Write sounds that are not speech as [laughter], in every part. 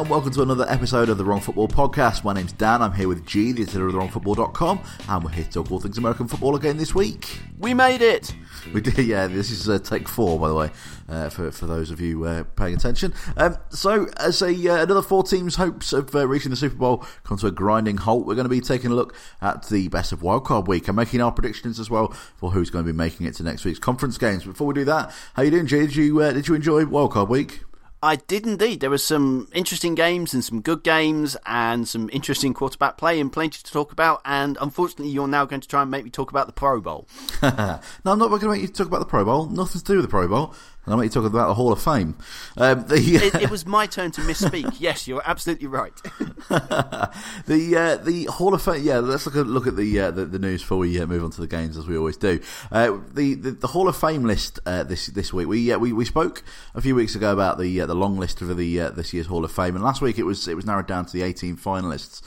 and welcome to another episode of the Wrong Football Podcast. My name's Dan, I'm here with G, the editor of TheWrongFootball.com, and we're here to talk all things American football again this week. We made it! We did, [laughs] yeah, this is uh, take four, by the way, uh, for, for those of you uh, paying attention. Um, so, as a, uh, another four teams' hopes of uh, reaching the Super Bowl come to a grinding halt, we're going to be taking a look at the best of wildcard week and making our predictions as well for who's going to be making it to next week's conference games. Before we do that, how you doing, G? Did you, uh, did you enjoy wildcard week? I did indeed. There were some interesting games and some good games and some interesting quarterback play and plenty to talk about. And unfortunately, you're now going to try and make me talk about the Pro Bowl. [laughs] no, I'm not going to make you talk about the Pro Bowl. Nothing to do with the Pro Bowl. And I'll make you talk about the Hall of Fame. Um, the, it, it, [laughs] was my turn to misspeak. [laughs] yes, you're absolutely right. [laughs] the uh, the Hall of Fame. Yeah, let's look at look at the uh, the, the, news before we uh, move on to the games as we always do. Uh, the, the, the Hall of Fame list uh, this this week. We, uh, we we spoke a few weeks ago about the the long list for the this year's Hall of Fame, and last week it was it was narrowed down to the 18 finalists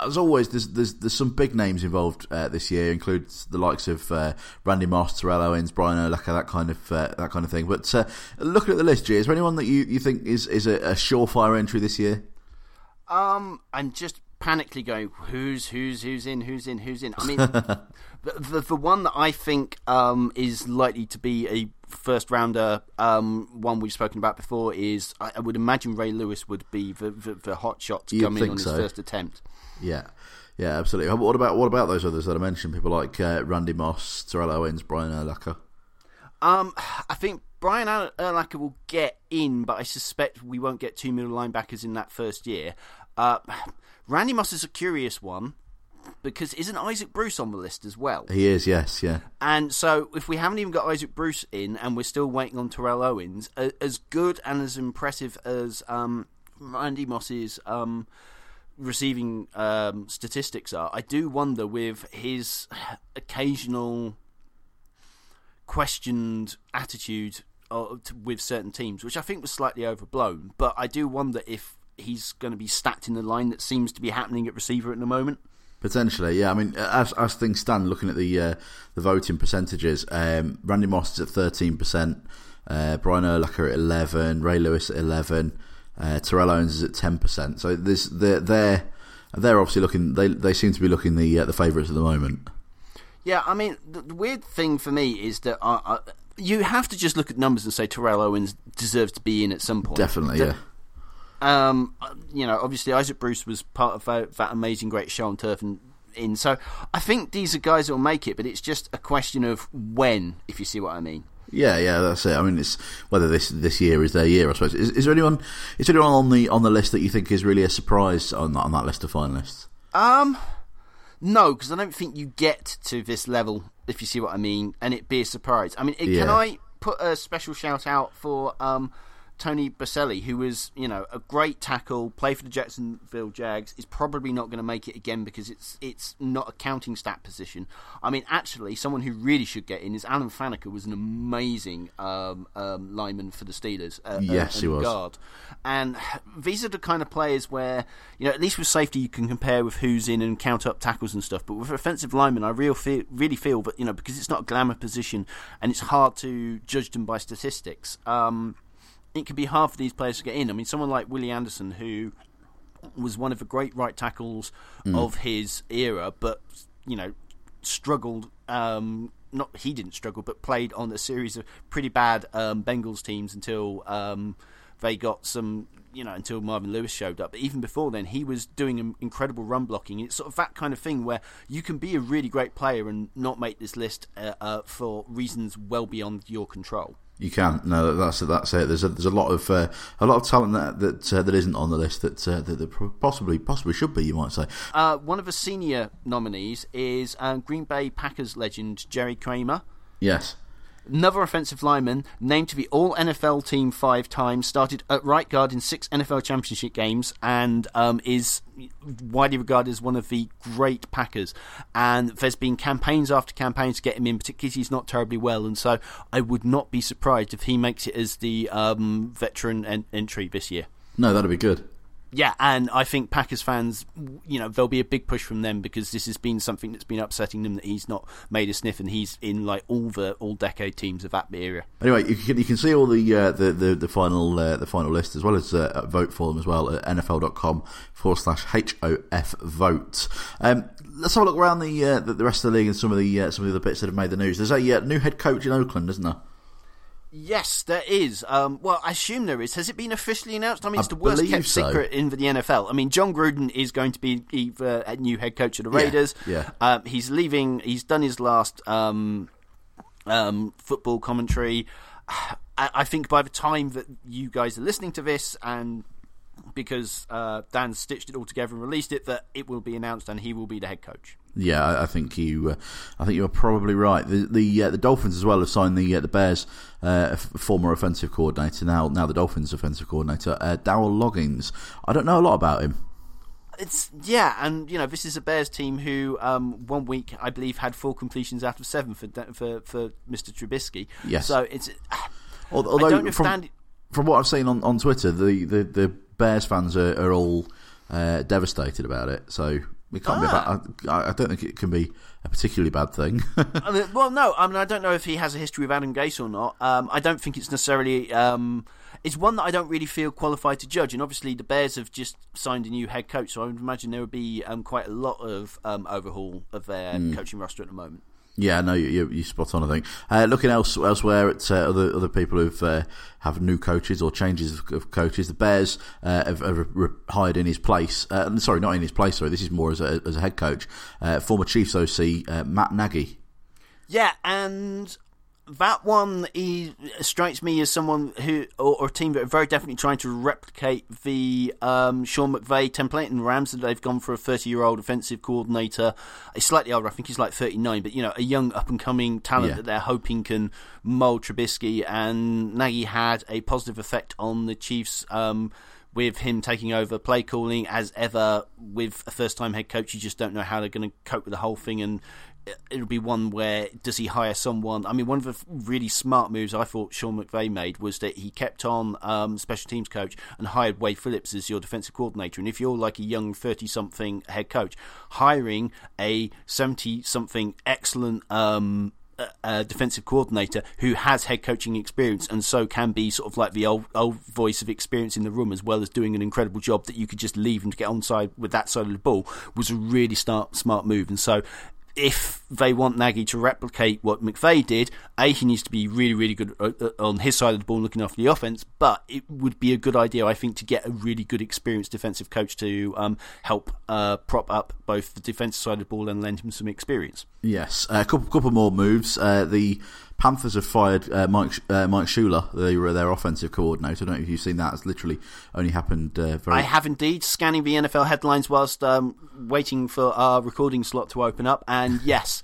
as always, there's there's, there's some big names involved uh, this year, includes the likes of uh, Randy Moss, Terrell Owens, Brian Urlacher, that kind of uh, that kind of thing. But uh, looking at the list, G, is there anyone that you, you think is is a, a surefire entry this year? Um, I'm just panically going, who's who's who's in, who's in, who's in. I mean, [laughs] the, the, the one that I think um, is likely to be a first rounder, um, one we've spoken about before, is I, I, would imagine Ray Lewis would be the, the, the hot shot to come in on his first attempt. Yeah. Yeah, absolutely. What about what about those others that I mentioned? People like uh, Randy Moss, Terrell Owens, Brian Urlacher. Um, I think Brian Urlacher will get in, but I suspect we won't get two middle linebackers in that first year. Uh, Randy Moss is a curious one because isn't Isaac Bruce on the list as well? He is, yes, yeah. And so if we haven't even got Isaac Bruce in, and we're still waiting on Terrell Owens, as good and as impressive as um, Randy Moss's um, receiving um, statistics are, I do wonder with his occasional questioned attitude uh, with certain teams, which I think was slightly overblown. But I do wonder if he's going to be stacked in the line that seems to be happening at receiver at the moment. Potentially, yeah. I mean, as as things stand, looking at the uh, the voting percentages, um, Randy Moss is at thirteen percent, uh, Brian Urlacher at eleven, Ray Lewis at eleven, uh, Terrell Owens is at ten percent. So this they're they're they're obviously looking. They they seem to be looking the uh, the favourites at the moment. Yeah, I mean, the weird thing for me is that I, I, you have to just look at numbers and say Terrell Owens deserves to be in at some point. Definitely, the, yeah. Um, you know, obviously Isaac Bruce was part of that, that amazing great show on turf and in. So I think these are guys that will make it, but it's just a question of when, if you see what I mean. Yeah, yeah, that's it. I mean, it's whether this this year is their year. I suppose. Is, is there anyone? Is there anyone on the on the list that you think is really a surprise on that, on that list of finalists? Um, no, because I don't think you get to this level if you see what I mean, and it be a surprise. I mean, it, yeah. can I put a special shout out for um Tony Boselli, who was, you know, a great tackle, play for the Jacksonville Jags, is probably not going to make it again because it's it's not a counting stat position. I mean, actually, someone who really should get in is Alan Faneca, was an amazing um, um, lineman for the Steelers. Uh, uh yes, he was. Guard. And these are the kind of players where, you know, at least with safety you can compare with who's in and count up tackles and stuff. But with offensive linemen, I real feel, really feel that, you know, because it's not a glamour position and it's hard to judge them by statistics. Um, it can be hard for these players to get in. I mean, someone like Willie Anderson, who was one of the great right tackles mm. of his era, but you know struggled. Um, not he didn't struggle, but played on a series of pretty bad um, Bengals teams until um, they got some. You know, until Marvin Lewis showed up. But even before then, he was doing incredible run blocking. It's sort of that kind of thing where you can be a really great player and not make this list uh, uh, for reasons well beyond your control. You can't. no, that's that's it. There's a there's a lot of uh, a lot of talent that that, uh, that isn't on the list that, uh, that, that possibly possibly should be. You might say. Uh, one of the senior nominees is um, Green Bay Packers legend Jerry Kramer. Yes another offensive lineman, named to the All NFL team five times, started at right guard in six NFL championship games, and um, is widely regarded as one of the great Packers. And there's been campaigns after campaigns to get him in, particularly he's not terribly well. And so I would not be surprised if he makes it as the um, veteran en- entry this year. No, that'd be good. Yeah, and I think Packers fans, you know, there'll be a big push from them because this has been something that's been upsetting them that he's not made a sniff and he's in like all the all decade teams of that area. Anyway, you can you can see all the uh, the, the the final uh, the final list as well as uh, vote for them as well at NFL.com forward slash HOF vote. Um, let's have a look around the, uh, the, the rest of the league and some of the uh, some of the bits that have made the news. There's a uh, new head coach in Oakland, isn't there? Yes, there is. Um, well, I assume there is. Has it been officially announced? I mean, it's I the worst kept so. secret in the NFL. I mean, Jon Gruden is going to be either a new head coach of the Yeah, Raiders. yeah. Um, he's leaving. He's done his last um, um, football commentary. [sighs] I, I think by the time that you guys are listening to this, and because uh, Dan stitched it all together and released it, that it will be announced and he will be the head coach. Yeah, I, think you. Uh, I think you are probably right. The the, uh, the Dolphins as well have signed the uh, the Bears uh, former offensive coordinator now now the Dolphins offensive coordinator uh, Dowell Loggains. I don't know a lot about him. It's yeah, and you know this is a Bears team who um, one week I believe had four completions out of seven for for for Mr. Trubisky. Yes. So it's I Although don't from, understand. from what I've seen on, on Twitter, the, the, the Bears fans are, are all uh, devastated about it. So it can't Ah. be. Bad. I, I don't think it can be a particularly bad thing. [laughs] I mean, well, no, I mean I don't know if he has a history with Adam Gase or not. Um, I don't think it's necessarily. Um, it's one that I don't really feel qualified to judge, and obviously the Bears have just signed a new head coach, so I would imagine there would be um, quite a lot of um, overhaul of their Hmm. coaching roster at the moment. Yeah, no, you, you, you spot on. I think. Uh, looking else elsewhere at uh, other other people who've uh, have new coaches or changes of, of coaches, the Bears uh, have, have re- hired in his place. Uh, sorry, not in his place. Sorry, this is more as a, as a head coach. Uh, former Chiefs OC Matt Nagy. Yeah, and that one is, strikes me as someone who, or, or a team that are very definitely trying to replicate the um, Sean McVay template in Rams. That they've gone for a 30 year old offensive coordinator. He's slightly older, I think he's like 39, but you know, a young up and coming talent Yeah. that they're hoping can mold Trubisky. And Nagy had a positive effect on the Chiefs. Um, with him taking over play calling as ever with a first time head coach you just don't know how they're going to cope with the whole thing and it'll be one where does he hire someone? I mean one of the really smart moves I thought Sean McVay made was that he kept on um, special teams coach and hired Wade Phillips as your defensive coordinator. And if you're like a young 30 something head coach hiring a 70 something excellent um, defensive coordinator who has head coaching experience and so can be sort of like the old old voice of experience in the room as well as doing an incredible job that you could just leave him to get on side with that side of the ball was a really smart smart move. And so if they want Nagy to replicate what McVay did, A, he needs to be really, really good uh, uh, on his side of the ball looking after the offense, but it would be a good idea, I think, to get a really good experienced defensive coach to um, help uh, prop up both the defensive side of the ball and lend him some experience. Yes, a couple, couple more moves. Uh, the Panthers have fired uh, Mike uh, Mike Shula, their, their offensive coordinator. I don't know if you've seen that. It's literally only happened uh, very. I have indeed scanning the NFL headlines whilst um, waiting for our recording slot to open up, and [laughs] yes.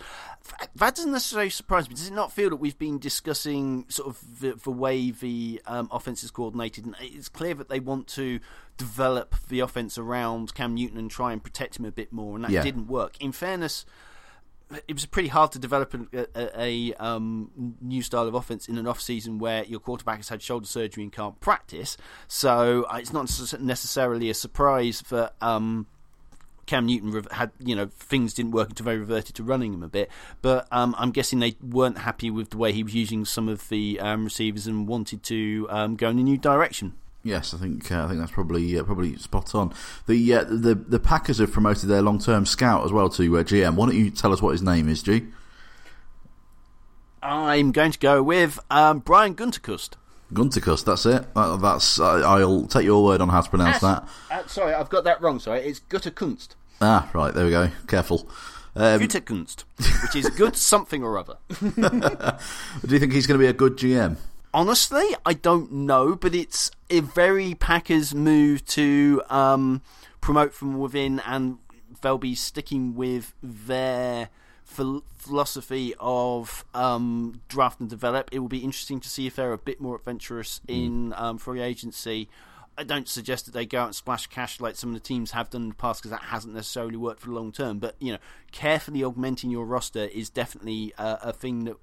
That doesn't necessarily surprise me. Does it not feel that we've been discussing sort of the, the way the um, offense is coordinated, and it's clear that they want to develop the offense around Cam Newton and try and protect him a bit more, and that Yeah. didn't work. In fairness, it was pretty hard to develop a, a, a um, new style of offense in an off season where your quarterback has had shoulder surgery and can't practice. So uh, it's not necessarily a surprise that um, Cam Newton had you know things didn't work until they reverted to running him a bit. But um, I'm guessing they weren't happy with the way he was using some of the um, receivers and wanted to um, go in a new direction. Yes, I think uh, I think that's probably uh, probably spot on. The uh, the the Packers have promoted their long term scout as well to uh, GM. Why don't you tell us what his name is, G? I'm going to go with um, Brian Gunterkust. Gunterkust. That's it. That, that's uh, I'll take your word on how to pronounce that. Uh, sorry, I've got that wrong. Sorry, it's Gutterkunst. Ah, right. There we go. Careful. Um, Gutterkunst, which is good [laughs] something or other. [laughs] do you think he's going to be a good GM? Honestly, I don't know, but it's a very Packers move to um, promote from within, and they'll be sticking with their philosophy of um, draft and develop. It will be interesting to see if they're a bit more adventurous in um, free agency. I don't suggest that they go out and splash cash like some of the teams have done in the past because that hasn't necessarily worked for the long term. But you know, carefully augmenting your roster is definitely uh, a thing that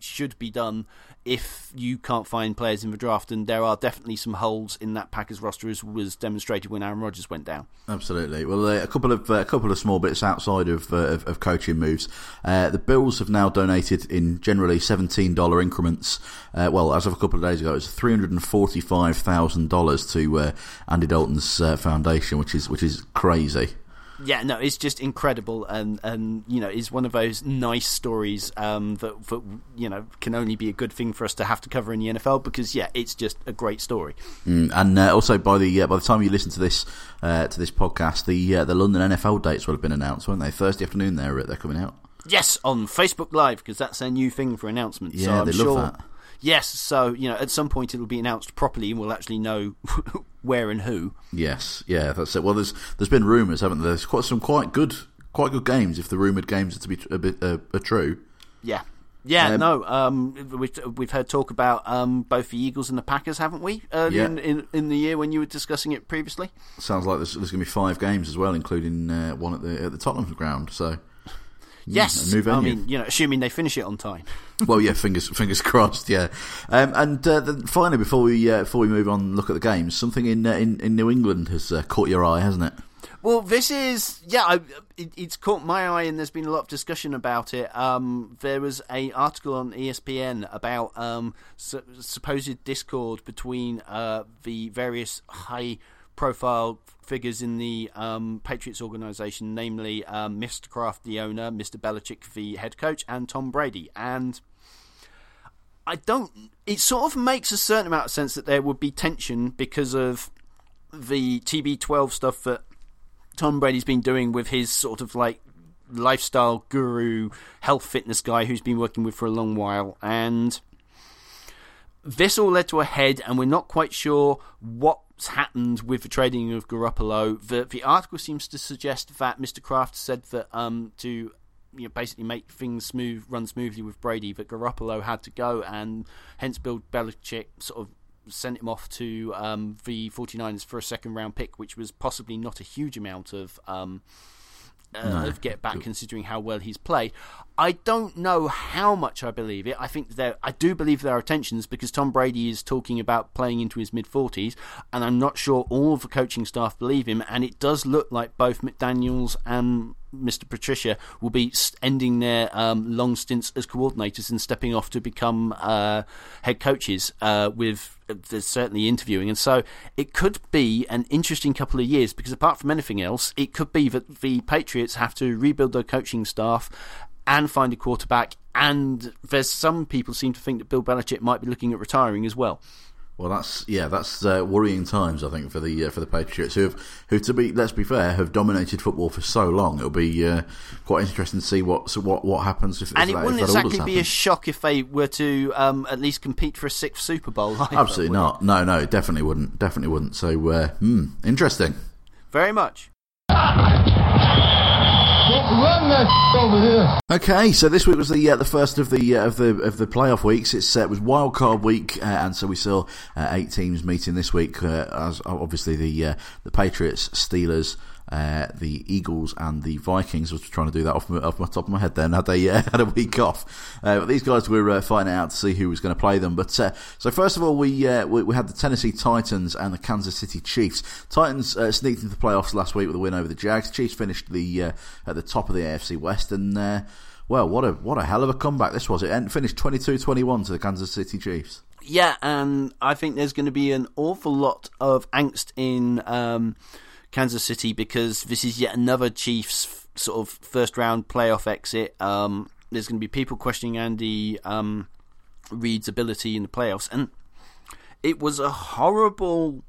should be done if you can't find players in the draft. And there are definitely some holes in that Packers roster, as was demonstrated when Aaron Rodgers went down. Absolutely. Well, uh, a couple of uh, a couple of small bits outside of uh, of, of, coaching moves. Uh, the Bills have now donated in generally seventeen dollar increments. Uh, well, as of a couple of days ago, it's three hundred and forty five thousand dollars to uh, Andy Dalton's foundation, which is which is crazy yeah, no, it's just incredible, and and you know, it's one of those nice stories um, that that you know can only be a good thing for us to have to cover in the NFL because yeah, it's just a great story. Mm, and uh, also by the uh, by the time you listen to this uh, to this podcast, the uh, the London NFL dates will have been announced, won't they? Thursday afternoon, they're they're coming out. Yes, on Facebook Live because that's their new thing for announcements. Yeah, so I'm they sure, love that. Yes, so you know, at some point it'll be announced properly, and we'll actually know [laughs] where and who. Yes, yeah, that's it. Well, there's there's been rumours, haven't there? There's quite some quite good quite good games if the rumoured games are to be a bit uh, are true. Yeah. Yeah, um, no. Um, we've we've heard talk about um, both the Eagles and the Packers, haven't we? Yeah. in, in, in the year when you were discussing it previously. Sounds like there's, there's going to be five games as well, including uh, one at the at the Tottenham ground. So Yes, I mean, you know, assuming they finish it on time. [laughs] well, yeah, fingers fingers crossed. Yeah, um, and uh, then finally, before we uh, before we move on, look at the games. Something in uh, in, in New England has uh, caught your eye, hasn't it? Well, this is yeah, I, it, it's caught my eye, and there's been a lot of discussion about it. Um, there was a article on ESPN about um, su- supposed discord between uh, the various high profile figures in the um, Patriots organization, namely um, Mr. Kraft, the owner, Mr. Belichick, the head coach, and Tom Brady. And I don't. It sort of makes a certain amount of sense that there would be tension because of the TB12 stuff that Tom Brady's been doing with his sort of like lifestyle guru, health fitness guy who's been working with for a long while. And this all led to a head, and we're not quite sure what happened with the trading of Garoppolo. The the article seems to suggest that Mr. Kraft said that um, to you know, basically make things smooth, run smoothly with Brady, that Garoppolo had to go, and hence Bill Belichick sort of sent him off to um, the 49ers for a second round pick, which was possibly not a huge amount of. Um, uh, no. of get back, considering how well he's played. I don't know how much I believe it. I think there, I do believe there are tensions because Tom Brady is talking about playing into his mid forties, and I'm not sure all of the coaching staff believe him. And it does look like both McDaniels and Mr. Patricia will be ending their um, long stints as coordinators and stepping off to become uh, head coaches uh, with there's certainly interviewing, and so it could be an interesting couple of years because apart from anything else, it could be that the Patriots have to rebuild their coaching staff and find a quarterback, and there's some people seem to think that Bill Belichick might be looking at retiring as well. Well, that's yeah, that's uh, worrying times. I think for the uh, for the Patriots, who have, who to be let's be fair, have dominated football for so long. It'll be uh, quite interesting to see what so what what happens if. And if it that, wouldn't exactly be a shock if they were to um, at least compete for a sixth Super Bowl. [laughs] Either, Absolutely not. No, no, definitely wouldn't. Definitely wouldn't. So, uh, hmm, interesting. Very much. Run that over here. Okay, so this week was the uh, the first of the uh, of the of the playoff weeks. It's uh, it was wild card week, uh, and so we saw uh, eight teams meeting this week. Uh, as obviously the the Patriots, Steelers, uh, the Eagles and the Vikings. I was trying to do that off my, off top of my head then. Had they [laughs] uh, had a week off. Uh, these guys were uh, fighting out to see who was going to play them. But uh, so first of all, we, we, we had the Tennessee Titans and the Kansas City Chiefs. Titans sneaked into the playoffs last week with a win over the Jags. Chiefs finished the at the top of the AFC West and. well, what a what a hell of a comeback this was! It finished 22-21 to the Kansas City Chiefs. Yeah, and I think there's going to be an awful lot of angst in um, Kansas City because this is yet another Chiefs sort of first round playoff exit. Um, there's going to be people questioning Andy um, Reid's ability in the playoffs, and it was a horrible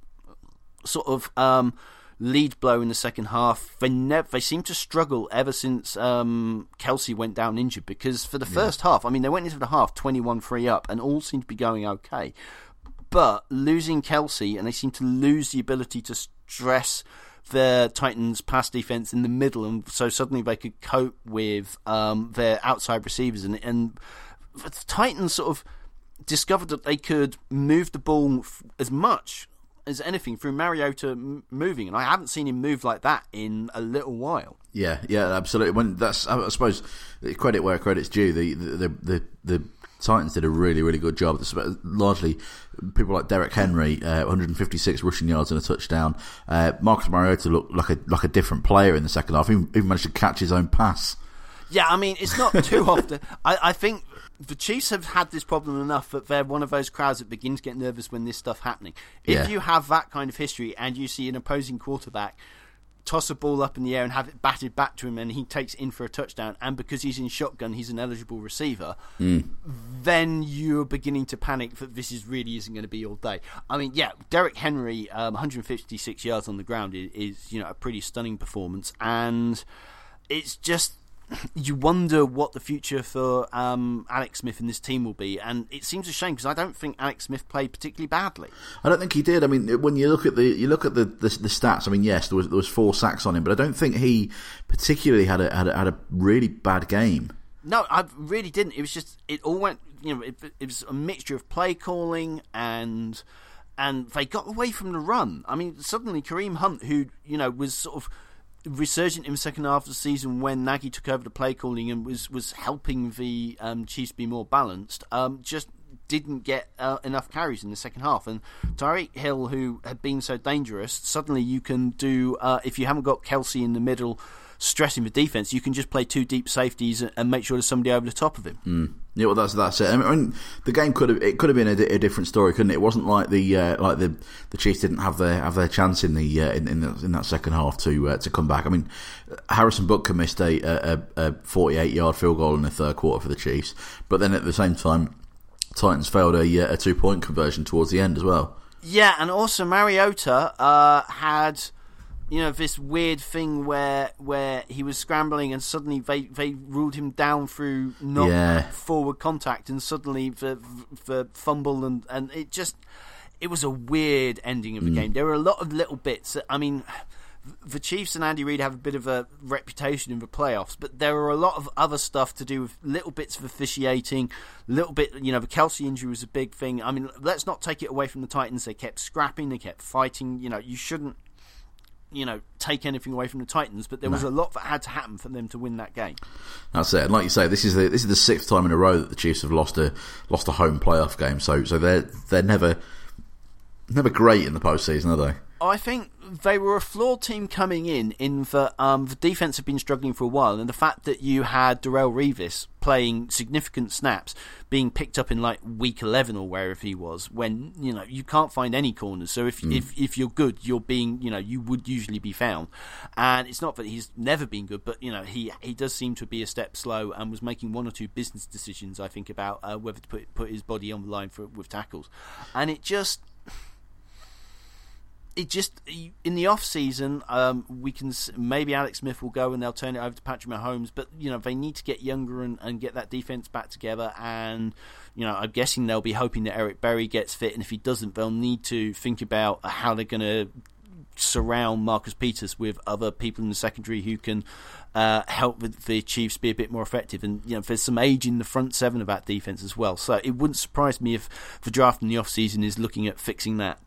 sort of um, lead blow in the second half. They never, they seem to struggle ever since um, Kelce went down injured because for the first yeah. half, I mean, they went into the half 21 3 up and all seemed to be going okay. But losing Kelce, and they seem to lose the ability to stress the Titans' pass defense in the middle, and so suddenly they could cope with um, their outside receivers. And, and the Titans sort of discovered that they could move the ball as much as anything through Mariota moving, and I haven't seen him move like that in a little while. Yeah, yeah, absolutely. When that's, I suppose, credit where credit's due. The the the, the Titans did a really, really good job. Largely, people like Derrick Henry, uh, 156 rushing yards and a touchdown. Uh, Marcus Mariota looked like a like a different player in the second half. He even managed to catch his own pass. Yeah, I mean, it's not too often. I, I think the Chiefs have had this problem enough that they're one of those crowds that begin to get nervous when this stuff happening. If Yeah. you have that kind of history and you see an opposing quarterback toss a ball up in the air and have it batted back to him and he takes in for a touchdown and because he's in shotgun he's an eligible receiver then you're beginning to panic that this is really isn't going to be all day. I mean yeah Derrick Henry um, 156 yards on the ground is, is you know a pretty stunning performance and it's just you wonder what the future for um, Alex Smith and this team will be, and it seems a shame because I don't think Alex Smith played particularly badly. I don't think he did. I mean, when you look at the you look at the, the, the stats. I mean, yes, there was there was four sacks on him, but I don't think he particularly had a had a, had a really bad game. No, I really didn't. It was just it all went. You know, it, it was a mixture of play calling and and they got away from the run. I mean, suddenly Kareem Hunt, who you know was sort of resurgent in the second half of the season when Nagy took over the play calling and was was helping the um, Chiefs be more balanced, um, just didn't get uh, enough carries in the second half. And Tyreek Hill, who had been so dangerous, suddenly you can do uh, if you haven't got Kelce in the middle stressing the defense, you can just play two deep safeties and make sure there's somebody over the top of him. Yeah, well, that's that's it. I mean, the game could have it could have been a, a different story, couldn't it? It wasn't like the uh, like the the Chiefs didn't have their have their chance in the uh, in in, the, in that second half to uh, to come back. I mean, Harrison Butker missed a a, a 48 yard field goal in the third quarter for the Chiefs, but then at the same time, Titans failed a uh, a two point conversion towards the end as well. Yeah, and also Mariota uh, had you know this weird thing where where he was scrambling and suddenly they they ruled him down through not Yeah. forward contact and suddenly the the fumble and and it just it was a weird ending of the mm. game. There were a lot of little bits. that- I mean. The Chiefs and Andy Reid have a bit of a reputation in the playoffs, but there are a lot of other stuff to do with little bits of officiating, little bit. You know, the Kelce injury was a big thing. I mean, let's not take it away from the Titans. They kept scrapping, they kept fighting. You know, you shouldn't you know, take anything away from the Titans, but there was a lot that had to happen for them to win that game. That's it. And like you say, this is the this is the sixth time in a row that the Chiefs have lost a lost a home playoff game. So so they're they're never never great in the postseason, are they? I think they were a flawed team coming in, in that um, the defense had been struggling for a while, and the fact that you had Darrelle Revis playing significant snaps, being picked up in like week eleven or wherever he was, when you know you can't find any corners. So if if if you're good, you're being you know you would usually be found, and it's not that he's never been good, but you know he he does seem to be a step slow and was making one or two business decisions. I think about uh, whether to put put his body on the line for with tackles, and it just it just in the off season, um, we can maybe Alex Smith will go and they'll turn it over to Patrick Mahomes, but you know they need to get younger and, and get that defense back together. And you know, I'm guessing they'll be hoping that Eric Berry gets fit, and if he doesn't, they'll need to think about how they're going to surround Marcus Peters with other people in the secondary who can uh, help with the Chiefs be a bit more effective. And you know, there's some age in the front seven of that defense as well. So it wouldn't surprise me if the draft in the off season is looking at fixing that.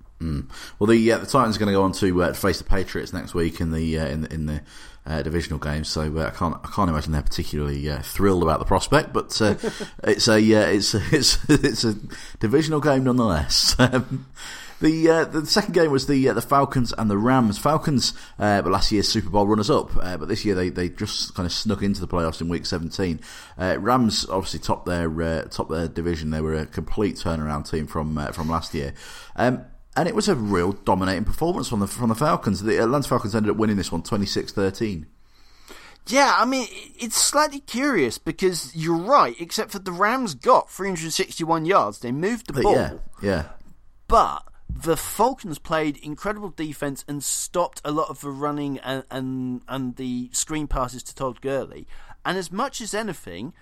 Well, the uh, the Titans are going to go on to uh, face the Patriots next week in the uh, in in the uh, divisional game. So uh, I can't I can't imagine they're particularly uh, thrilled about the prospect, but uh, [laughs] it's a uh, it's [laughs] it's it's a divisional game nonetheless. [laughs] Um, The uh, the second game was the uh, the Falcons and the Rams. Falcons uh, were last year's Super Bowl runners up, uh, but this year they, they just kind of snuck into the playoffs in Week 17. Uh, Rams obviously top their uh, top their division. They were a complete turnaround team from uh, from last year. Um, and it was a real dominating performance from the from the Falcons. The uh, Atlanta Falcons ended up winning this one 26-13. Yeah, I mean, it's slightly curious because you're right, except that the Rams got 361 yards. They moved the But ball. yeah, yeah. but the Falcons played incredible defense and stopped a lot of the running and and, and the screen passes to Todd Gurley. And as much as anything,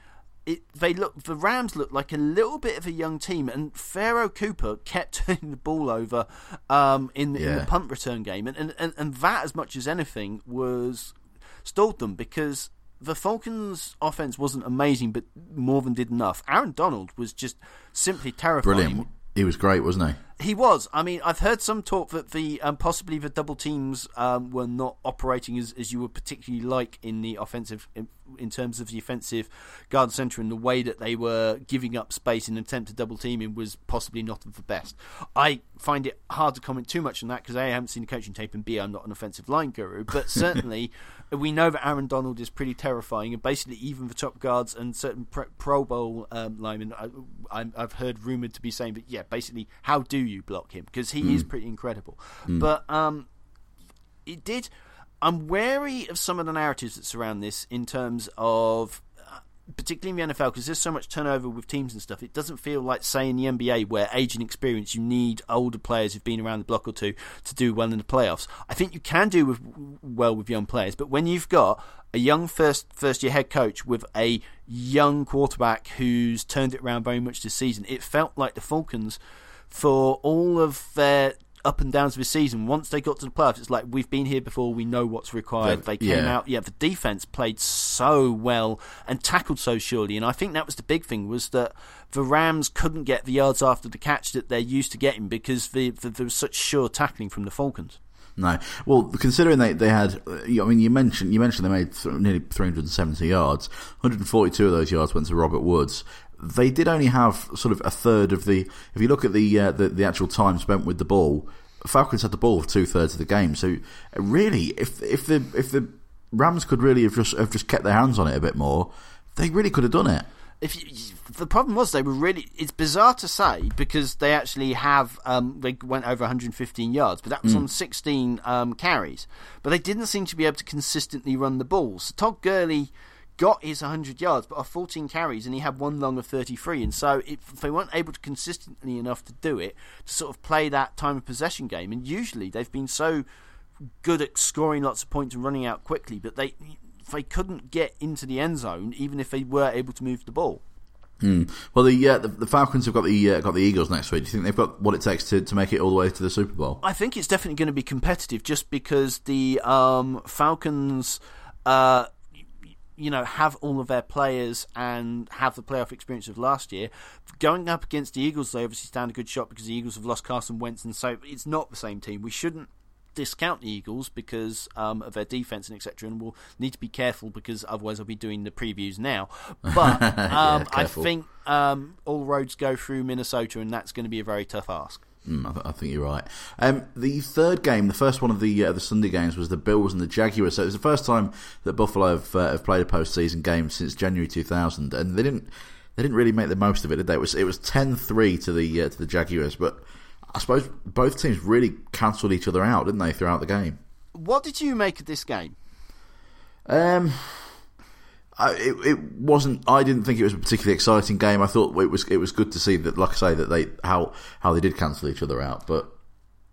it, they look the Rams looked like a little bit of a young team, and Pharoh Cooper kept [laughs] turning the ball over um, in, the in the punt return game, and, and, and, and that as much as anything was stalled them because. The Falcons' offense wasn't amazing, but more than did enough. Aaron Donald was just simply terrifying. Brilliant. He was great, wasn't he? He was. I mean, I've heard some talk that the um, possibly the double teams um, were not operating as, as you would particularly like in the offensive, in, in terms of the offensive guard centre, and the way that they were giving up space in an attempt to double team him was possibly not of the best. I find it hard to comment too much on that because A, I haven't seen the coaching tape, and B, I'm not an offensive line guru. But [laughs] certainly, we know that Aaron Donald is pretty terrifying, and basically, even the top guards and certain Pro Bowl um, linemen, I, have heard rumored to be saying that, yeah, basically, how do you block him? Because he mm. is pretty incredible. Mm. But um, it did. I'm wary of some of the narratives that surround this in terms of particularly in the NFL, because there's so much turnover with teams and stuff, it doesn't feel like, say, in the NBA, where age and experience, you need older players who've been around the block or two to do well in the playoffs. I think you can do with, well with young players, but when you've got a young first first year head coach with a young quarterback who's turned it around very much this season, it felt like the Falcons, for all of their up and downs of the season. Once they got to the playoffs, it's like we've been here before. We know what's required. They came yeah. out. Yeah, the defense played so well and tackled so surely, and I think that was the big thing was that the Rams couldn't get the yards after the catch that they're used to getting because the, the, there was such sure tackling from the Falcons. No, well, considering they they had, uh, I mean, you mentioned you mentioned they made th- nearly 370 yards. 142 of those yards went to Robert Woods they did only have sort of a third of the. If you look at the uh, the, the, actual time spent with the ball, Falcons had the ball for two thirds of the game. So really, if if the if the Rams could really have just have just kept their hands on it a bit more, they really could have done it. If you, the problem was they were really it's bizarre to say because they actually have um, they went over 115 yards but that was mm. on 16 um, carries but they didn't seem to be able to consistently run the ball so Todd Gurley got his 100 yards, but off 14 carries, and he had one long of 33. And so if they weren't able to consistently enough to do it, to sort of play that time of possession game, and usually they've been so good at scoring lots of points and running out quickly, but they they couldn't get into the end zone even if they were able to move the ball. Mm. Well, the, uh, the, the Falcons have got the uh, got the Eagles next week. Do you think they've got what it takes to, to make it all the way to the Super Bowl? I think it's definitely going to be competitive, just because the um, Falcons. Uh, you know, have all of their players and have the playoff experience of last year. Going up against the Eagles, they obviously stand a good shot because the Eagles have lost Carson Wentz, and so it's not the same team. We shouldn't discount the Eagles because um, of their defense and etc. And we'll need to be careful because otherwise I'll be doing the previews now. But [laughs] um, yeah, I think um, all roads go through Minnesota, and that's going to be a very tough ask. Mm, I, th- I, think you're right. Um, the third game, the first one of the uh, the Sunday games, was the Bills and the Jaguars. So it was the first time that Buffalo have, uh, have played a postseason game since January 2000, and they didn't they didn't really make the most of it, did they? It was it was 10-3 to the uh, to the Jaguars, but I suppose both teams really cancelled each other out, didn't they, throughout the game? What did you make of this game? Um, I, it, it wasn't. I didn't think it was a particularly exciting game. I thought it was. It was good to see that, like I say, that they how how they did cancel each other out. But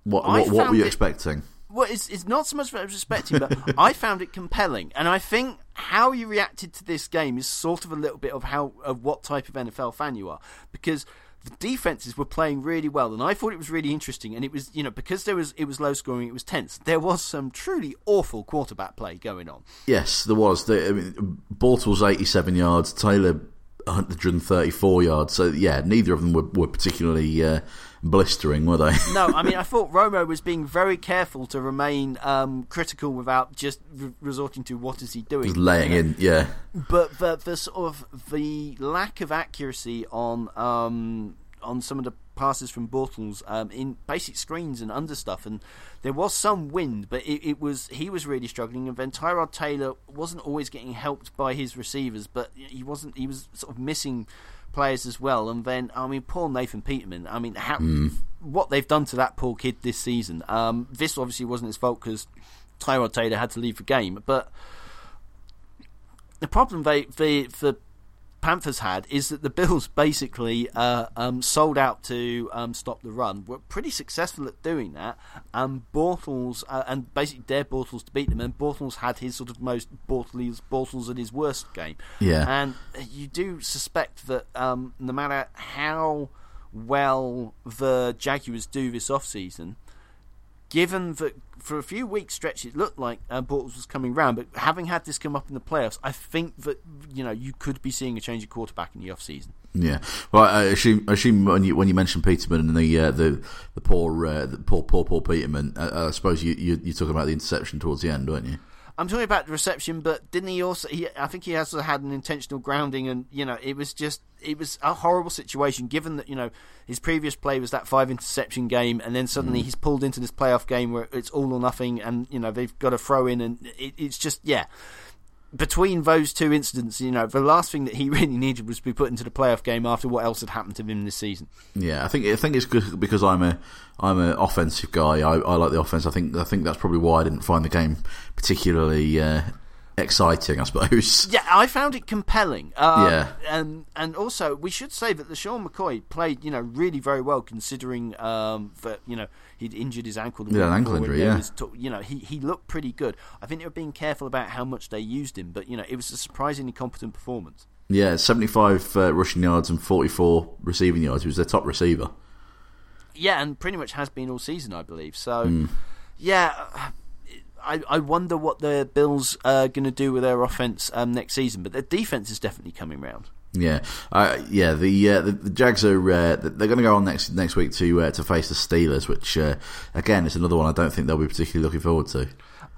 what what, what were you it, expecting? Well, it's it's not so much what I was expecting, but [laughs] I found it compelling, and I think how you reacted to this game is sort of a little bit of how of what type of NFL fan you are, because the defenses were playing really well, and I thought it was really interesting. And it was, you know, because there was it was low scoring, it was tense. There was some truly awful quarterback play going on. Yes, there was. The, I mean, Bortles eighty seven yards, Taylor 134 yards. So yeah, neither of them were, were particularly uh, blistering, were they? no, I mean I [laughs] thought Romo was being very careful to remain um, critical without just re- resorting to what is he doing, just laying you know? in, yeah. But the, the sort of the lack of accuracy on um, on some of the passes from Bortles um, in basic screens and under stuff, and there was some wind, but it, it, was he was really struggling. And then Tyrod Taylor wasn't always getting helped by his receivers, but he wasn't. He was sort of missing players as well. And then I mean, poor Nathan Peterman. I mean, how, mm. what they've done to that poor kid this season. Um, this obviously wasn't his fault because Tyrod Taylor had to leave the game, but. The problem they, they, the Panthers had is that the Bills [laughs] basically uh, um, sold out to um, stop the run. Were pretty successful at doing that. Um, Bortles uh, and basically dared Bortles to beat them, and Bortles had his sort of most Bortles Bortles at his worst game. Yeah, and you do suspect that um, no matter how well the Jaguars do this off season, given that for a few weeks stretch it looked like uh, Bortles was coming round, but having had this come up in the playoffs, I think that you know you could be seeing a change of quarterback in the off season. Yeah, well, I assume, I assume when you when you mentioned Peterman and the uh, the the poor uh, the poor poor Paul Peterman, uh, I suppose you, you you're talking about the interception towards the end, weren't you? I'm talking about the reception, but didn't he also? He, I think he also had an intentional grounding, and you know, it was just it was a horrible situation. Given that you know his previous play was that five interception game, and then suddenly mm. he's pulled into this playoff game where it's all or nothing, and you know they've got to throw in, and it, it's just yeah between those two incidents, you know, the last thing that he [laughs] really needed was to be put into the playoff game after what else had happened to him this season. Yeah, I think I think it's good because I'm a I'm an offensive guy. I, I like the offense. I think I think that's probably why I didn't find the game particularly uh, exciting, I suppose. [laughs] Yeah, I found it compelling. Um, yeah, and and also we should say that LeSean McCoy played, you know, really very well considering um, that you know he'd injured his ankle. Yeah, an ankle injury. Yeah, you know, he he looked pretty good. I think they were being careful about how much they used him, but you know, it was a surprisingly competent performance. Yeah, seventy-five uh, rushing yards and forty-four receiving yards. He was their top receiver. Yeah, and pretty much has been all season, I believe. So, mm. yeah I, I wonder what the Bills are going to do with their offense um, next season, but their defense is definitely coming round. Yeah, uh, yeah. The, uh, the, the Jags are uh, they're going to go on next next week to uh, to face the Steelers, which uh, again is another one I don't think they'll be particularly looking forward to.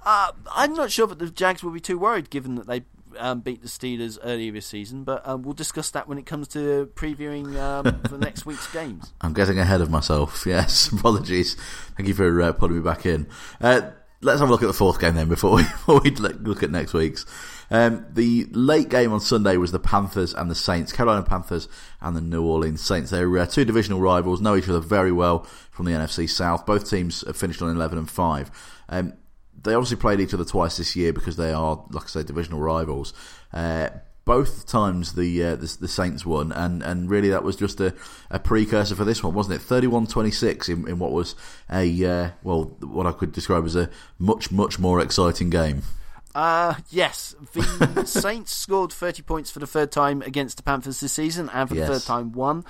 Uh, I'm not sure that the Jags will be too worried, given that they um, beat the Steelers earlier this season, but um, we'll discuss that when it comes to previewing um, the [laughs] next week's games. I'm getting ahead of myself. [laughs] Yes, apologies. Thank you for uh, putting me back in. Uh, let's have a look at the fourth game then before we, [laughs] before we look at next week's. Um, the late game on Sunday was the Panthers and the Saints, Carolina Panthers and the New Orleans Saints. They're uh, two divisional rivals, know each other very well from the NFC South. Both teams have finished on 11 and 5. Um, they obviously played each other twice this year because they are, like I say, divisional rivals. Uh, both times the, uh, the, the Saints won, and, and really that was just a, a precursor for this one, wasn't it? 31-26 in, in what was a uh, well, what I could describe as a much much more exciting game. Uh, yes, the [laughs] Saints scored 30 points for the third time against the Panthers this season, and for yes. the third time won.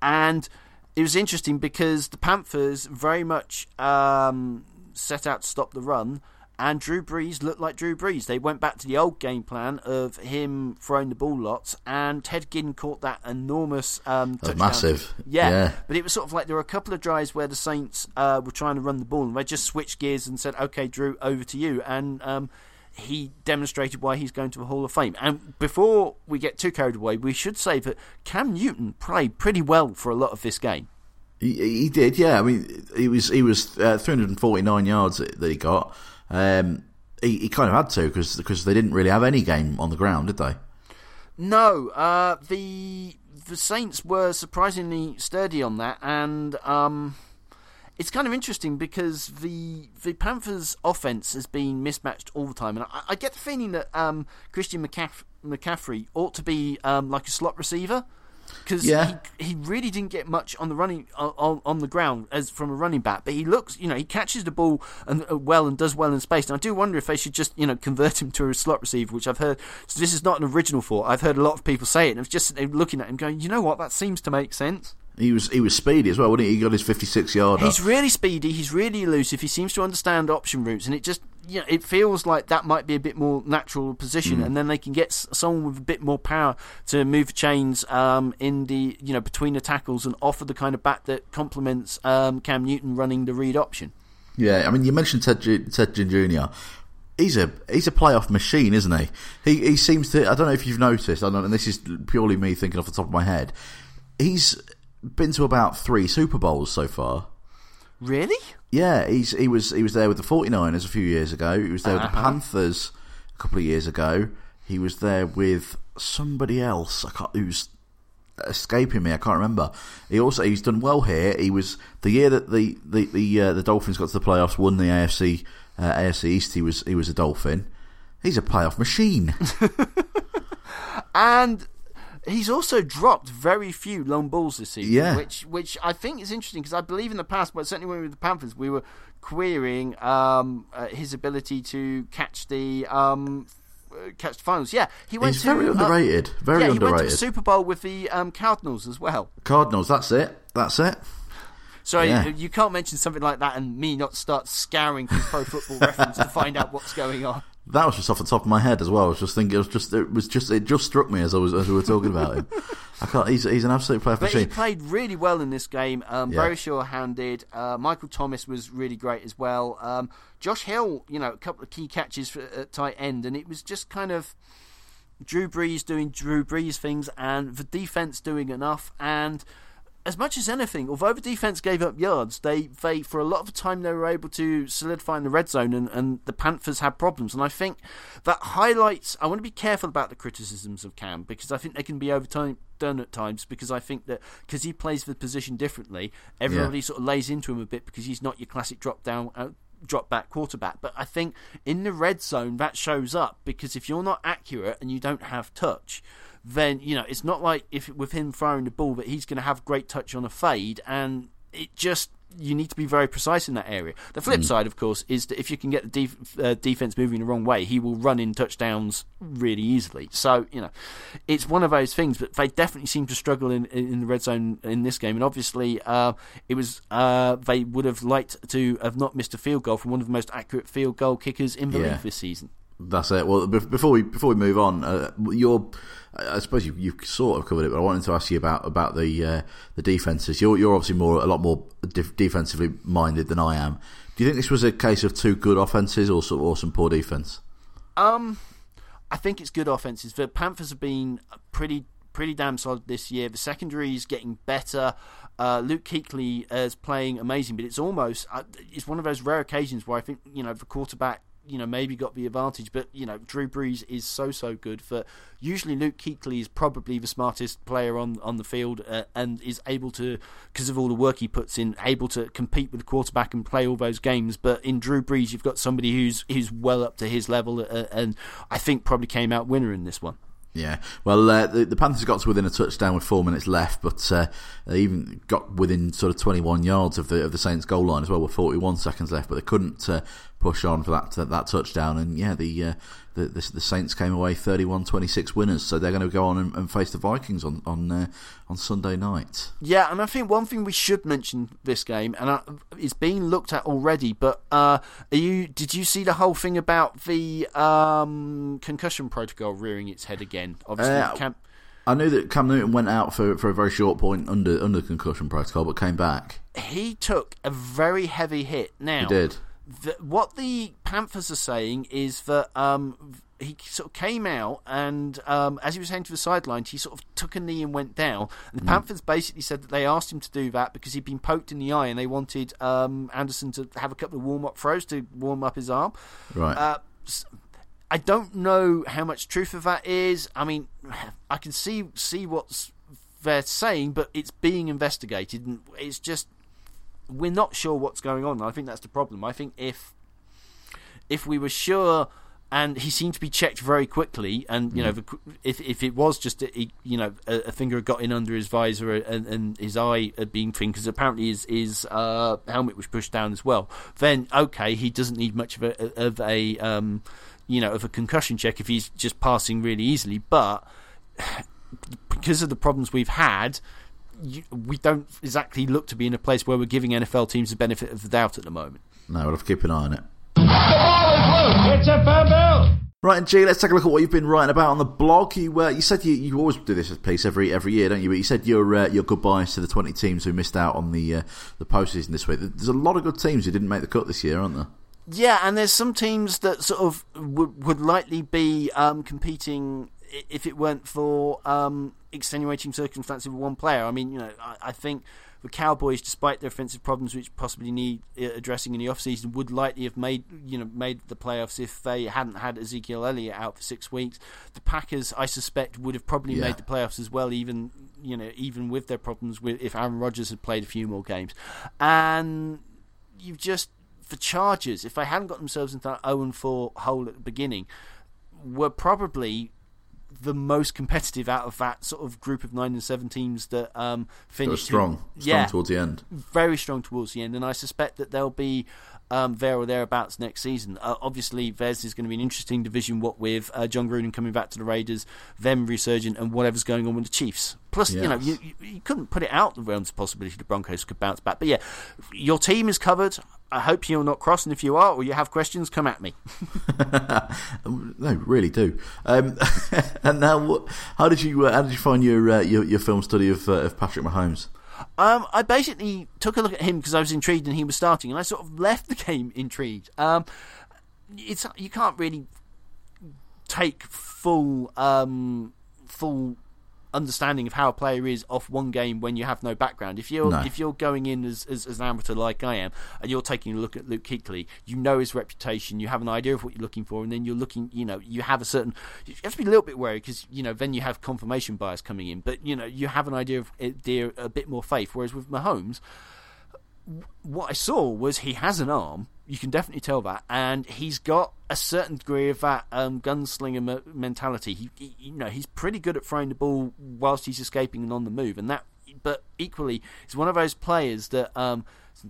And it was interesting because the Panthers very much um, set out to stop the run and Drew Brees looked like Drew Brees. They went back to the old game plan of him throwing the ball lots, and Ted Ginn caught that enormous um. Massive. Yeah. yeah. But it was sort of like there were a couple of drives where the Saints uh, were trying to run the ball, and they just switched gears and said, okay, Drew, over to you. And um, he demonstrated why he's going to the Hall of Fame. And before we get too carried away, we should say that Cam Newton played pretty well for a lot of this game. He, he did, yeah. I mean, he was he was uh, 349 yards that he got. Um, he, he, kind of had to because because they didn't really have any game on the ground, did they? No, uh, the the Saints were surprisingly sturdy on that, and um, it's kind of interesting because the the Panthers' offense has been mismatched all the time, and I, I get the feeling that um, Christian McCaff- McCaffrey ought to be um, like a slot receiver because yeah. he, he really didn't get much on the running on, on the ground as from a running back, but he looks, you know, he catches the ball and uh, well and does well in space. And I do wonder if they should just, you know, convert him to a slot receiver, which I've heard. So this is not an original thought. I've heard a lot of people say it, and it's just looking at him going, you know what, that seems to make sense. He was he was speedy as well, wasn't he? He got his fifty six yard. He's really speedy. He's really elusive. He seems to understand option routes, and it just you know, it feels like that might be a bit more natural position, mm. and then they can get someone with a bit more power to move chains um, in the you know between the tackles and offer the kind of back that complements um, Cam Newton running the read option. Yeah, I mean, you mentioned Ted, Ted Jr. He's a he's a playoff machine, isn't he? He he seems to. I don't know if you've noticed. I don't, and this is purely me thinking off the top of my head. He's been to about three Super Bowls so far. Really? Yeah, he's he was he was there with the 49ers a few years ago. He was there uh-huh. with the uh-huh. Panthers a couple of years ago. He was there with somebody else. I can't who's escaping me. I can't remember. He also he's done well here. He was the year that the the the, uh, the Dolphins got to the playoffs, won the AFC uh, AFC East. He was he was a Dolphin. He's a playoff machine. [laughs] and He's also dropped very few long balls this season, yeah. which which I think is interesting because I believe in the past, but certainly when we were with the Panthers, we were querying um, uh, his ability to catch the um, uh, catch the finals. Yeah, he went. He's to, very uh, underrated. Very yeah, underrated. He went to Super Bowl with the um, Cardinals as well. Cardinals. That's it. That's it. So Yeah. you can't mention something like that and me not start scouring through Pro Football Reference to find out what's going on. That was just off the top of my head as well. I was just thinking. It was just. It was just. It just struck me as I was as we were talking about him. [laughs] I can't. He's he's an absolute player But he played really well in this game. Um, Yeah. Very sure-handed. Uh, Michael Thomas was really great as well. Um, Josh Hill, you know, a couple of key catches for, at tight end, and it was just kind of Drew Brees doing Drew Brees things, and the defense doing enough. And as much as anything, although the defense gave up yards, they they for a lot of the time they were able to solidify in the red zone, and, and the Panthers had problems. And I think that highlights. I want to be careful about the criticisms of Cam because I think they can be overtime done at times because I think that because he plays the position differently, everybody sort of lays into him a bit because he's not your classic drop down. Drop back quarterback. But I think in the red zone that shows up because if you're not accurate and you don't have touch then you know it's not like if with him throwing the ball that he's going to have great touch on a fade, and it just you need to be very precise in that area. The flip side, of course, is that if you can get the def- uh, defense moving the wrong way, he will run in touchdowns really easily. So you know, it's one of those things. But they definitely seem to struggle in in the red zone in this game, and obviously uh, it was uh, they would have liked to have not missed a field goal from one of the most accurate field goal kickers in the Yeah. league this season. That's it. Well, before we before we move on, uh, you're, I suppose you you sort of covered it, but I wanted to ask you about about the uh, the defenses. You're you're obviously more a lot more def- defensively minded than I am. Do you think this was a case of two good offenses or some, or some poor defense? Um, I think it's good offenses. The Panthers have been pretty pretty damn solid this year. The secondary is getting better. Uh, Luke Kuechly is playing amazing, but it's almost uh, it's one of those rare occasions where I think you know the quarterback you know maybe got the advantage, but you know Drew Brees is so so good for. Usually Luke Kuechly is probably the smartest player on on the field uh, and is able to because of all the work he puts in, able to compete with the quarterback and play all those games. But in Drew Brees, you've got somebody who's who's well up to his level, uh, and I think probably came out winner in this one. Yeah, well, uh, the, the Panthers got to within a touchdown with four minutes left, but uh, they even got within sort of 21 yards of the of the Saints' goal line as well, with 41 seconds left. But they couldn't uh, push on for that that that touchdown, and yeah, the uh, the, the, the Saints came away 31-26 winners, so they're going to go on and, and face the Vikings on on uh, on Sunday night. Yeah, and I think one thing we should mention this game, and I, it's being looked at already. But uh, are you? Did you see the whole thing about the um, concussion protocol rearing its head again? Obviously, Uh, Cam- I knew that Cam Newton went out for, for a very short point under under concussion protocol, but came back. he took a very heavy hit. Now, He did. The, what the Panthers are saying is that um, he sort of came out and um, as he was heading to the sidelines, he sort of took a knee and went down. And the Panthers basically said that they asked him to do that because he'd been poked in the eye and they wanted um, Anderson to have a couple of warm up throws to warm up his arm. Right. Uh, I don't know how much truth of that is. I mean, I can see see what's they're saying, but it's being investigated, and it's just we're not sure what's going on. I think that's the problem. I think if if we were sure, and he seemed to be checked very quickly, and you know, if if it was just a, you know a, a finger had got in under his visor and, and his eye had been thing because apparently his his uh, helmet was pushed down as well, then okay, he doesn't need much of a of a um, you know of a concussion check if he's just passing really easily, but [sighs] because of the problems we've had, we don't exactly look to be in a place where we're giving NFL teams the benefit of the doubt at the moment. no, we'll have to keep an eye on it. The ball is loose. It's a fumble. Right, and G, let's take a look at what you've been writing about on the blog. You uh, you said you, you always do this piece every every year, don't you? But you said your uh, your goodbyes to the twenty teams who missed out on the uh, the postseason this week. There's a lot of good teams who didn't make the cut this year, aren't there? Yeah, and there's some teams that sort of would, would likely be um, competing i- if it weren't for um, extenuating circumstances with one player. I mean, you know, I, I think the Cowboys, despite their offensive problems, which possibly need uh, addressing in the offseason, would likely have made you know made the playoffs if they hadn't had Ezekiel Elliott out for six weeks. The Packers, I suspect, would have probably Yeah. made the playoffs as well, even you know even with their problems with if Aaron Rodgers had played a few more games, and you've just the Chargers, if they hadn't got themselves into that 0 and 4 hole at the beginning, were probably the most competitive out of that sort of group of nine and seven teams that um, finished. strong, strong yeah, towards the end. very strong towards the end, and I suspect that they'll be um, there or thereabouts next season. Uh, obviously, theirs is going to be an interesting division. What with uh, Jon Gruden coming back to the Raiders, them resurgent, and whatever's going on with the Chiefs. Plus, you know, you, you, you couldn't put it out the realms of possibility the Broncos could bounce back. But yeah, your team is covered. I hope you're not cross, and if you are, or you have questions, come at me. [laughs] no, really do. Um, [laughs] and now, what, how did you uh, how did you find your, uh, your your film study of, uh, of Patrick Mahomes? Um, I basically took a look at him because I was intrigued and he was starting, and I sort of [laughs] left the game intrigued. Um, it's you can't really take full um, full understanding of how a player is off one game when you have no background. If you're No. if you're going in as, as, as an amateur like I am, and you're taking a look at Luke Kuechly, you know his reputation, you have an idea of what you're looking for, and then you're looking, you know, you have a certain. You have to be a little bit wary because you know then you have confirmation bias coming in, but you know you have an idea of eh, idea, a bit more faith. Whereas with Mahomes, what I saw was he has an arm. You can definitely tell that, and he's got a certain degree of that um, gunslinger me- mentality. He, he, you know, he's pretty good at throwing the ball whilst he's escaping and on the move, and that. But equally, he's one of those players that um,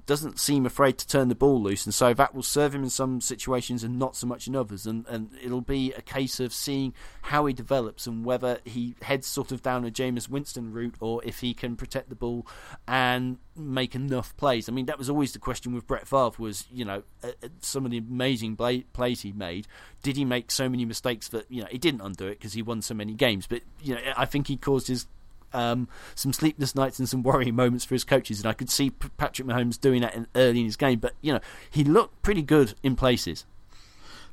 doesn't seem afraid to turn the ball loose, and so that will serve him in some situations and not so much in others. And, and it'll be a case of seeing how he develops and whether he heads sort of down a Jameis Winston route or if he can protect the ball and make enough plays. I mean, that was always the question with Brett Favre was, you know, uh, uh, some of the amazing bla- plays he made. Did he make so many mistakes that, you know, he didn't undo it because he won so many games. But, you know, I think he caused his um, some sleepless nights and some worrying moments for his coaches, and I could see Patrick Mahomes doing that in, early in his game. But you know, he looked pretty good in places.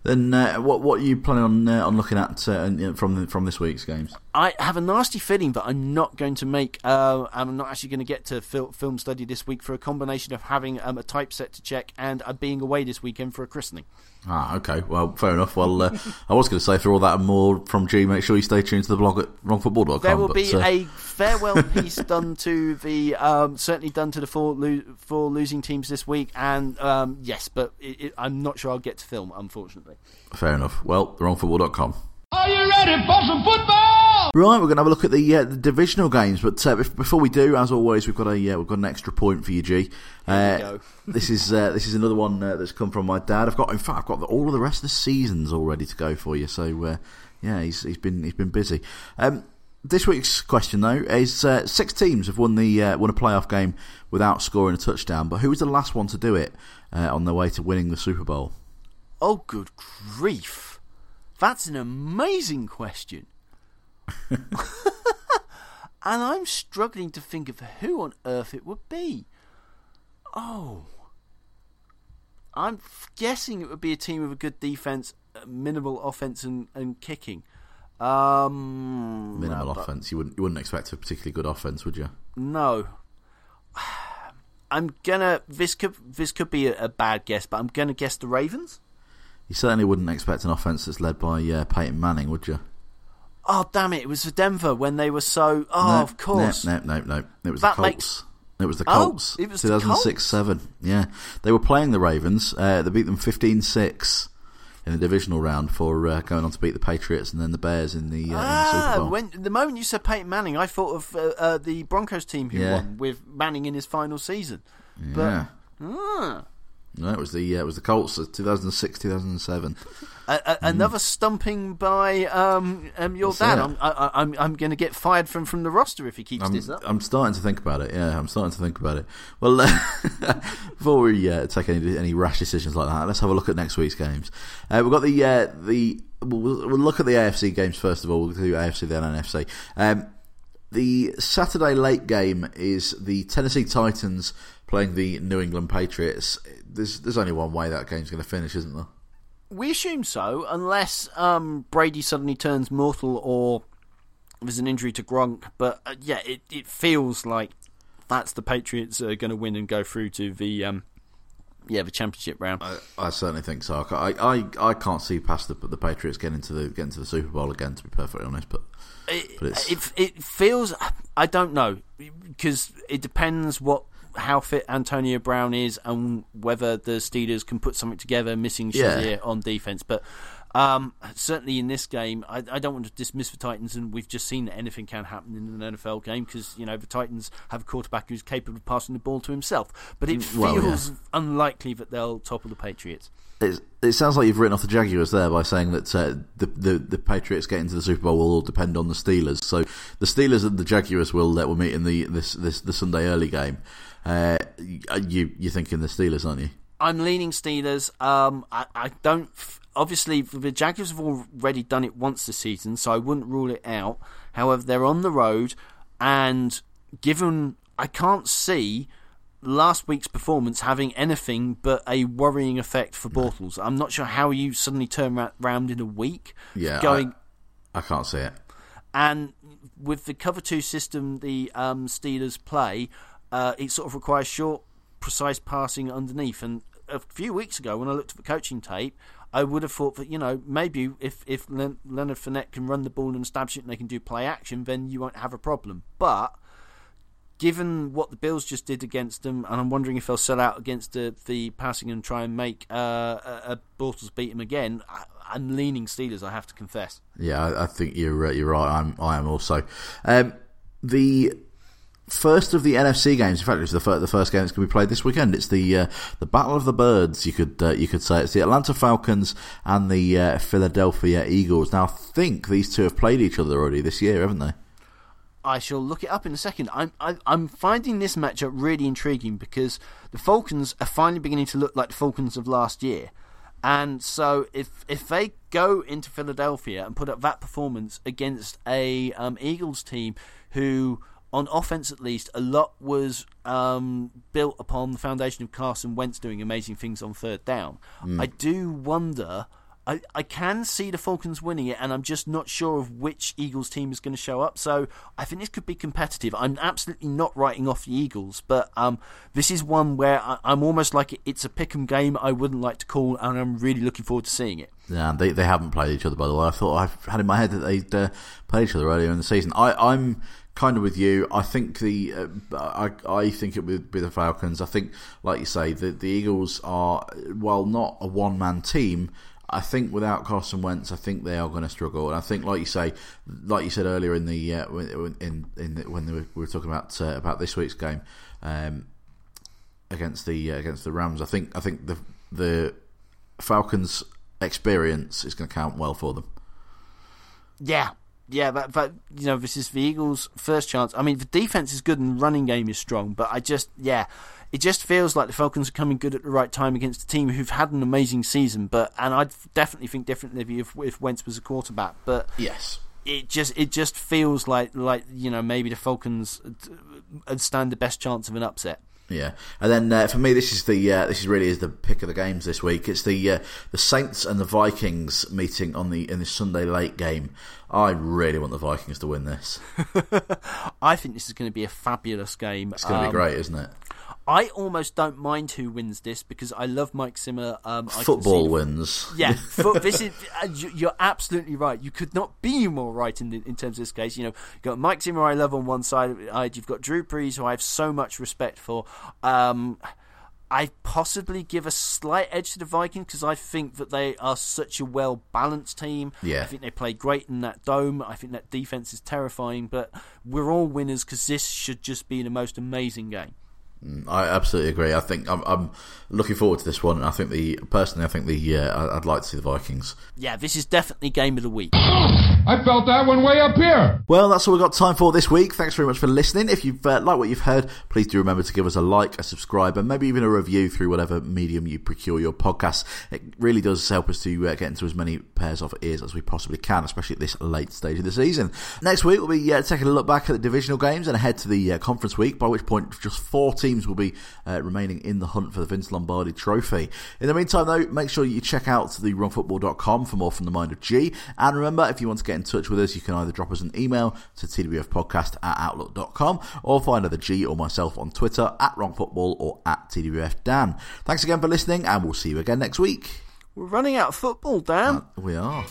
Then uh, what what are you planning on uh, on looking at uh, from the, from this week's games? I have a nasty feeling that I'm not going to make. Uh, I'm not actually going to get to fil- film study this week for a combination of having um, a typeset to check and uh, being away this weekend for a christening. Ah, okay. Well, fair enough. Well, uh, I was going to say for all that and more from G, make sure you stay tuned to the blog at wrongfootball.com. There will but, be uh, a [laughs] farewell piece done to the um, certainly done to the four lo- four losing teams this week, and um, yes, but it, it, I'm not sure I'll get to film, unfortunately. fair enough. Well, wrongfootball.com. Are you ready for some football? Right, we're going to have a look at the, uh, the divisional games, but uh, bef- before we do, as always, we've got a uh, we've got an extra point for you, G. Uh, go. [laughs] this is uh, this is another one uh, that's come from my dad. I've got, in fact, I've got the, all of the rest of the seasons all ready to go for you. So uh, yeah, he's he's been he's been busy. Um, this week's question though is uh, six teams have won the uh, won a playoff game without scoring a touchdown, but who was the last one to do it uh, on their way to winning the Super Bowl? Oh, good grief! That's an amazing question. [laughs] and I'm struggling to think of who on earth it would be. Oh. I'm guessing it would be a team with a good defense, uh, minimal offense, and, and kicking. Um, Minimal but- offense. You wouldn't you wouldn't expect a particularly good offense, would you? No. [sighs] I'm gonna. This could this could be a, a bad guess, but I'm gonna guess the Ravens. You certainly wouldn't expect an offense that's led by uh, Peyton Manning, would you? Oh damn it! It was for Denver when they were so. Oh, No, of course. No, no, no, no. It was That the Colts. It was the Oh, Colts. it was the 2006 Colts. 7. Yeah. They were playing the Ravens. Uh, they beat them 15 6 in the divisional round for uh, going on to beat the Patriots and then the Bears in the, uh, in the Ah, Super Bowl. when the moment you said Peyton Manning, I thought of uh, uh, the Broncos team who Yeah. won with Manning in his final season. yeah. Ah. No, it was the uh, it was the Colts 2006 2007. A- a- Another stumping by um, um, your That's dad. it. I'm, I, I'm, I'm going to get fired from, from the roster if he keeps I'm, this up. I'm starting to think about it. Yeah, I'm starting to think about it. Well, uh, [laughs] before we uh, take any any rash decisions like that, let's have a look at next week's games. Uh, we've got the uh, the we'll, we'll look at the AFC games first of all. We'll do AFC then NFC. Um, the Saturday late game is the Tennessee Titans playing the New England Patriots. There's there's only one way that game's going to finish, isn't there? We assume so, unless um, Brady suddenly turns mortal or there's an injury to Gronk. But uh, yeah, it, it feels like that's the Patriots are going to win and go through to the um, yeah the championship round. I, I certainly think so. I, I, I can't see past the, the Patriots getting to the getting to the Super Bowl again. To be perfectly honest, but It, But it, it feels I don't know because it depends what how fit Antonio Brown is and whether the Steelers can put something together missing Yeah. Shazier on defense. But Um, certainly in this game, I, I, don't want to dismiss the Titans, and we've just seen that anything can happen in an NFL game because you know the Titans have a quarterback who's capable of passing the ball to himself. But it feels well, yeah. unlikely that they'll topple the Patriots. It, it sounds like you've written off the Jaguars there by saying that uh, the, the, the Patriots getting to the Super Bowl will all depend on the Steelers. So the Steelers and the Jaguars will uh, will meet in the this, this the Sunday early game. Uh, you you're thinking the Steelers, aren't you? I'm leaning Steelers. Um, I, I don't. Obviously, the Jaguars have already done it once this season, so I wouldn't rule it out. However, they're on the road, and given I can't see last week's performance having anything but a worrying effect for Bortles. I'm not sure how you suddenly turn around in a week. Yeah, going. I, I can't see it. And with the cover two system the um, Steelers play, uh, it sort of requires short, precise passing underneath. And a few weeks ago, when I looked at the coaching tape, I would have thought that you know maybe if if Leonard Fournette can run the ball and establish it and they can do play action, then you won't have a problem. But given what the Bills just did against them, and I'm wondering if they'll sell out against the, the passing and try and make uh, a, Bortles beat him again. I, am leaning Steelers. I have to confess. Yeah, I, I think you're uh, you're right. I'm I am also. Um, the first of the NFC games. In fact, it's the first, the first game that's going to be played this weekend. It's the uh, the Battle of the Birds. You could uh, you could say it's the Atlanta Falcons and the uh, Philadelphia Eagles. Now, I think these two have played each other already this year, haven't they? I shall look it up in a second. I'm I, am i am finding this matchup really intriguing because the Falcons are finally beginning to look like the Falcons of last year. And so, if if they go into Philadelphia and put up that performance against a um, Eagles team who on offense at least, a lot was um, built upon the foundation of Carson Wentz doing amazing things on third down. Mm. I do wonder. I, I can see the Falcons winning it, and I'm just not sure of which Eagles team is going to show up. So I think this could be competitive. I'm absolutely not writing off the Eagles, but um, this is one where I, am almost like it's a pick 'em game. I wouldn't like to call, and I'm really looking forward to seeing it. Yeah, they they haven't played each other by the way. I thought I had in my head that they'd uh, played each other earlier in the season. I, I'm kind of with you. I think the uh, I I think it would be the Falcons. I think, like you say, the the Eagles are while not a one man team. I think without Carson Wentz, I think they are going to struggle. And I think, like you say, like you said earlier in the uh, in in the, when we were talking about uh, about this week's game um, against the uh, against the Rams, I think I think the the Falcons' experience is going to count well for them. Yeah, yeah, but, but you know, this is the Eagles' first chance. I mean, the defense is good and running game is strong, but I just, yeah, it just feels like the Falcons are coming good at the right time against a team who've had an amazing season. But and I'd definitely think differently if if Wentz was a quarterback. But yes, it just it just feels like like you know maybe the Falcons stand the best chance of an upset. Yeah, and then uh, for me, this is the uh, this is really is the pick of the games this week. It's the uh, the Saints and the Vikings meeting on the in the Sunday late game. I really want the Vikings to win this. [laughs] I think this is going to be a fabulous game. It's going to um, be great, isn't it? I almost don't mind who wins this because I love Mike Zimmer. Um, Football wins. Yeah, [laughs] foot, this is uh, you're absolutely right. You could not be more right in the, in terms of this case. You know, you've got Mike Zimmer, I love on one side. You've got Drew Brees, who I have so much respect for. Um, I possibly give a slight edge to the Vikings because I think that they are such a well balanced team. Yeah. I think they play great in that dome. I think that defense is terrifying, but we're all winners because this should just be the most amazing game. Mm, I absolutely agree. I think I'm, I'm looking forward to this one. I think the personally, I think the uh, I'd like to see the Vikings. Yeah, this is definitely game of the week. I felt that one way up here. Well, that's all we've got time for this week. Thanks very much for listening. If you've uh, liked what you've heard, please do remember to give us a like, a subscribe, and maybe even a review through whatever medium you procure your podcasts. It really does help us to uh, get into as many pairs of ears as we possibly can, especially at this late stage of the season. Next week, we'll be uh, taking a look back at the divisional games and ahead to the uh, conference week, by which point just four teams will be uh, remaining in the hunt for the Vince Lombardi Trophy. In the meantime, though, make sure you check out the wrongfootball.com for more from the mind of G. And remember, if you want to get in touch with us, you can either drop us an email to twfpodcast at outlook.com or find either G or myself on Twitter at wrongfootball or at twfdan. Thanks again for listening, and we'll see you again next week. We're running out of football, Dan. Uh, we are.